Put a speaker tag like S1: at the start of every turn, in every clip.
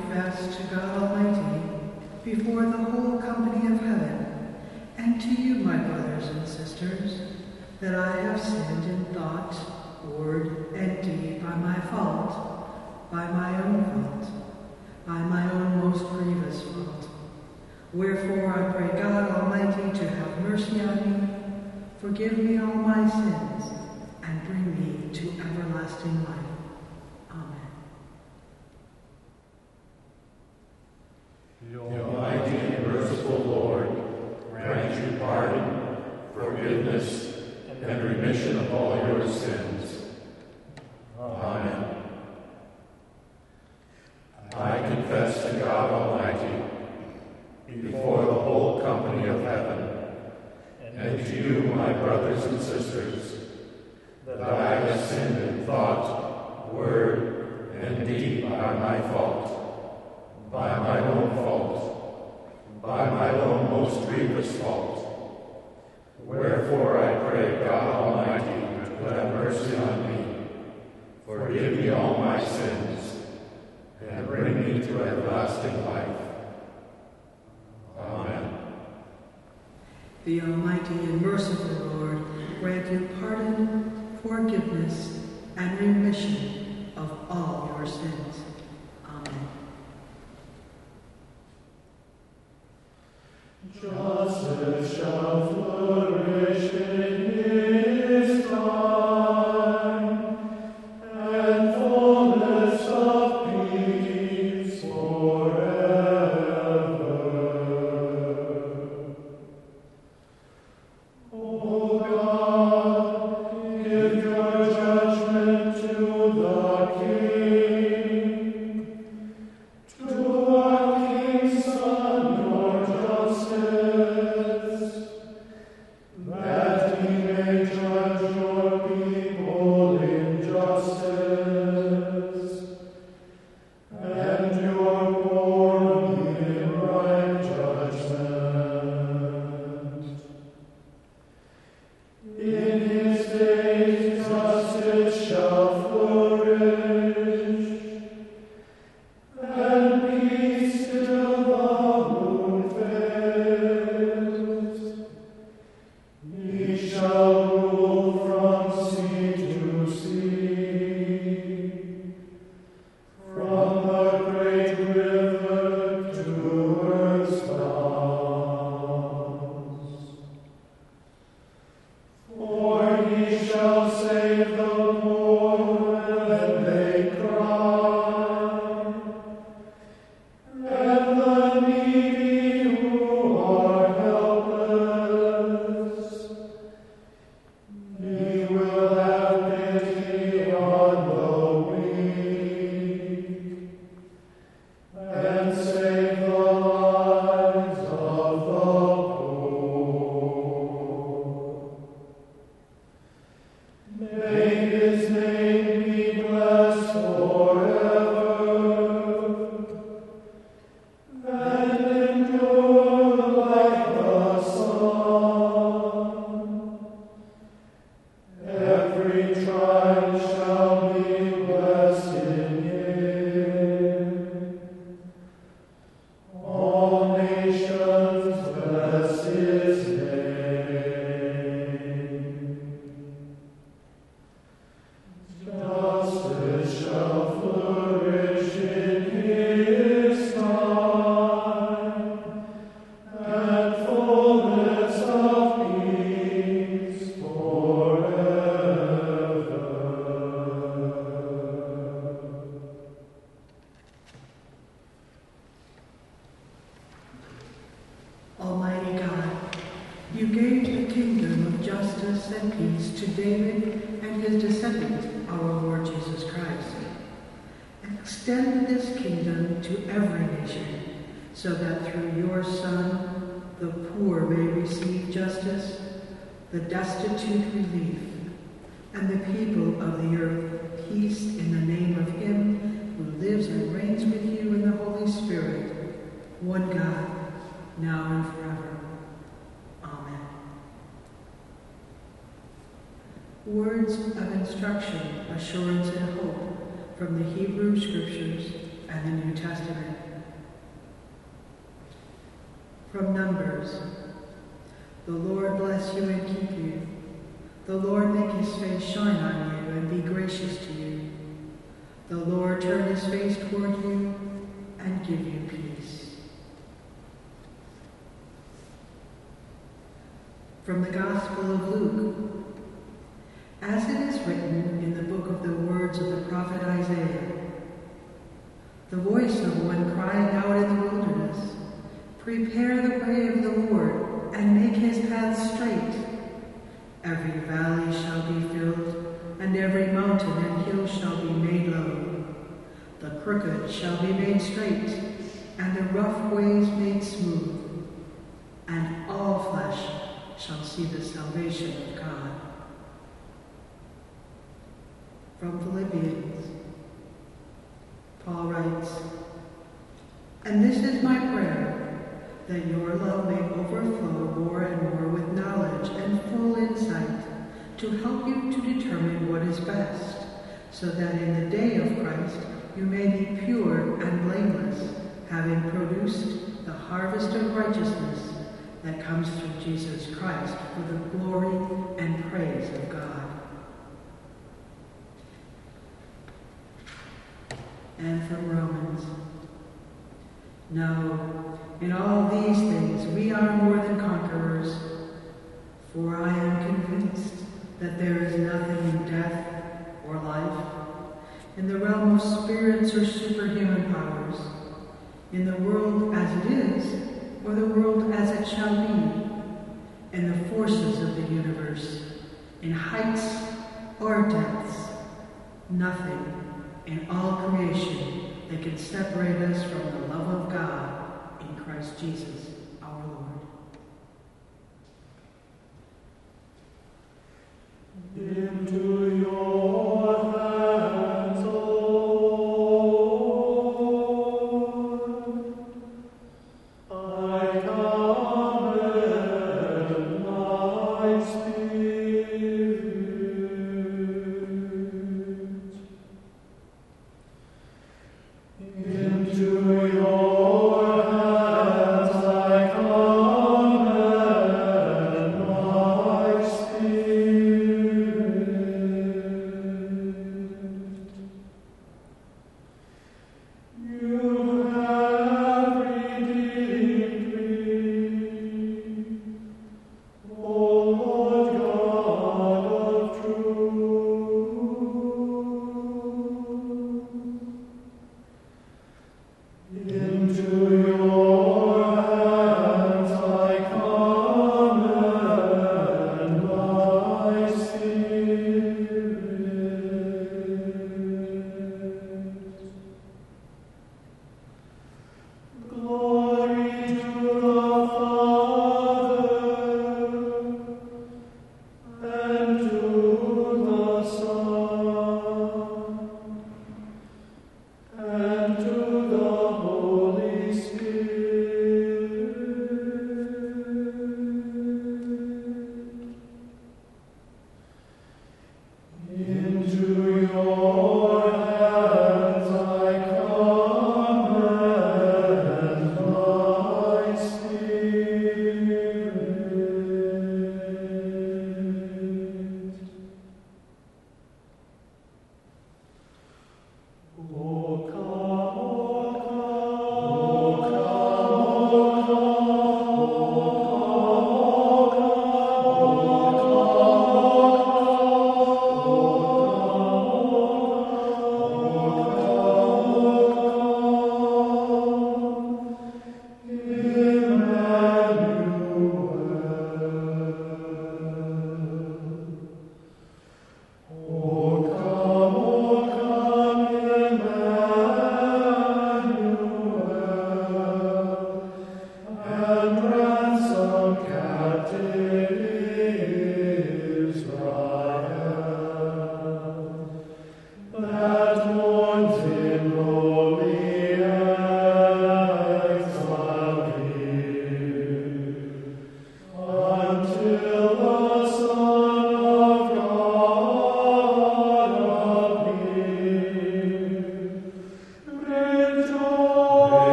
S1: confess to
S2: God Almighty before the whole company of
S3: heaven, and to you, my brothers and sisters, that I have sinned in thought, word, and deed by my fault, by my own fault, by my own most grievous fault. Wherefore I pray God Almighty to have mercy on me, forgive me all my sins, and bring me to everlasting life. my brothers and sisters. Justice shall flourish in
S2: receive justice, the destitute relief, and the people of the earth peace in the name of him who lives and reigns with you in the Holy Spirit, one God, now and forever. Amen. Words of instruction, assurance, and hope from the Hebrew Scriptures and the New Testament. From Numbers The Lord bless you and keep you. The Lord make his face shine on you and be gracious to you. The Lord turn his face toward you and give you peace. From the Gospel of Luke. As it is written in the book of the words of the prophet Isaiah, the voice of one crying out in the wilderness, Prepare the way of the Lord and make his paths straight. Every valley shall be filled, and every mountain and hill shall be made low. The crooked shall be made straight, and the rough ways made smooth, and all flesh shall see the salvation of God. From Philippians, Paul writes, And this is my prayer, that your love may overflow more and more with knowledge and full insight, to help you to determine what is best, so that in the day of Christ you may be pure and blameless, having produced the harvest of righteousness
S3: that comes through Jesus Christ for the glory and praise of God. And from Romans. No, in all these things we are more than conquerors, for I am convinced that there is nothing in death or life, in the realm of spirits or superhuman powers, in the world as it is, or the world as it shall be, in the forces of the universe, in heights or depths, nothing in all creation that can separate us from the love of God in Christ Jesus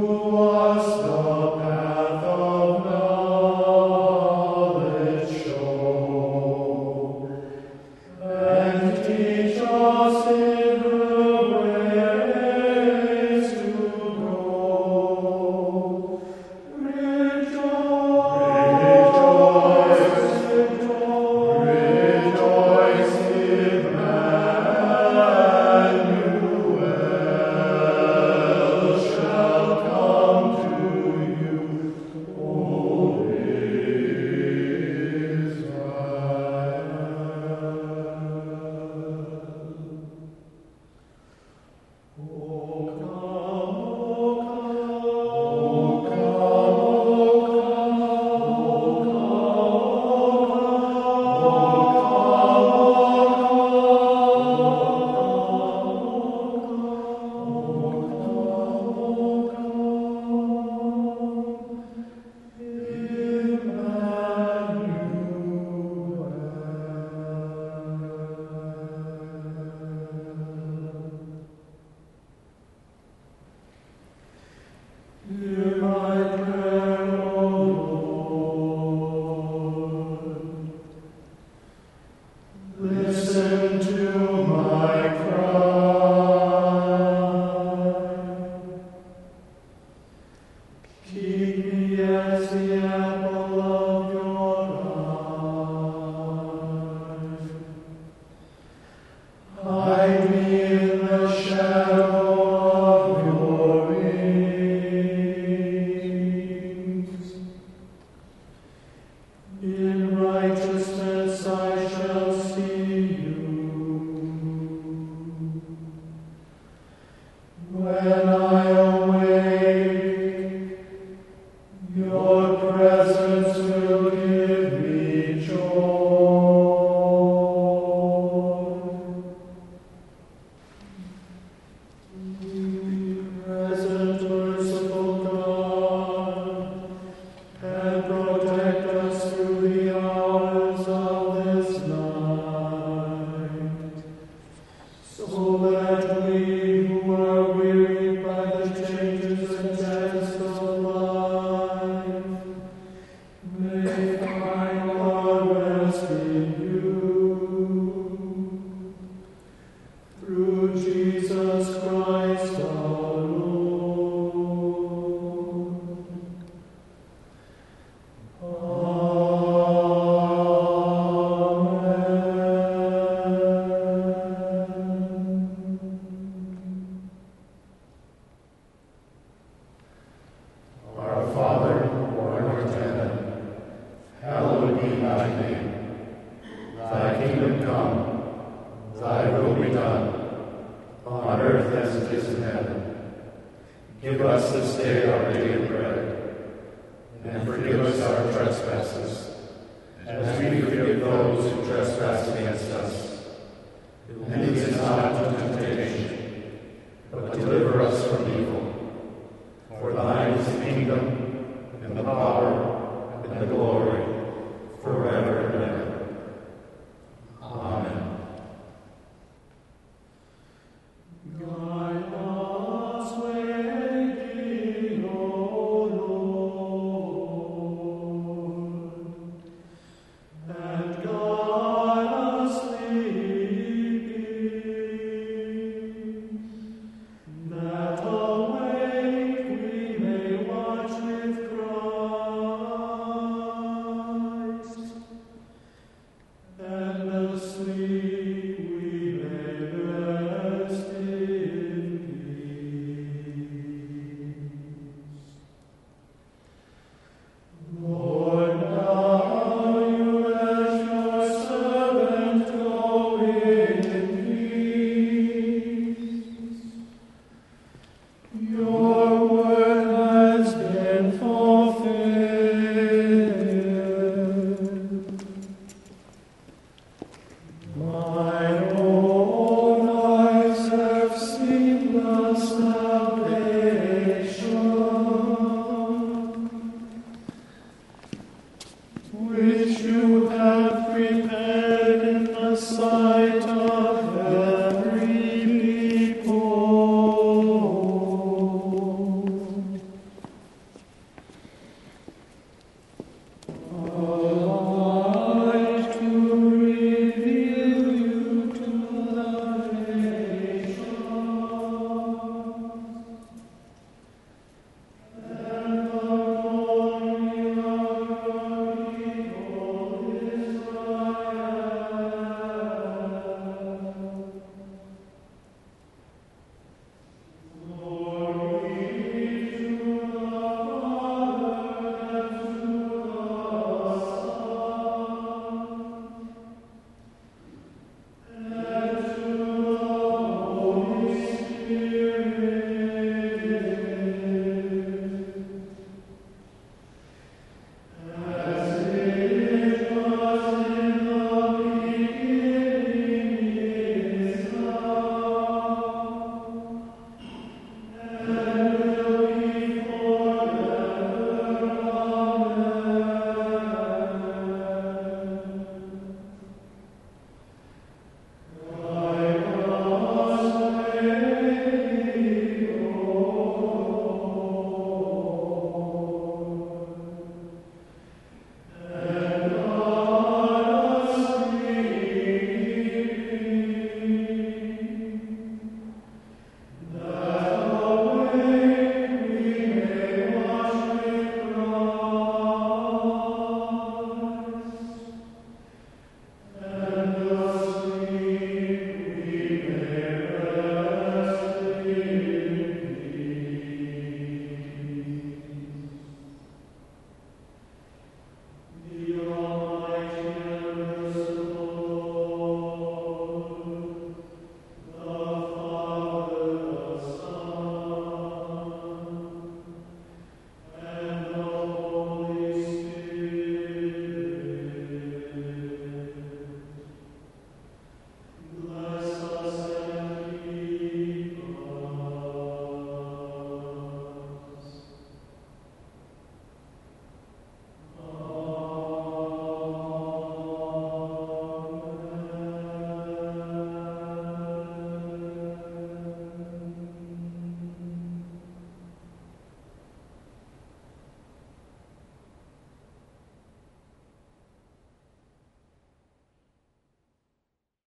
S4: You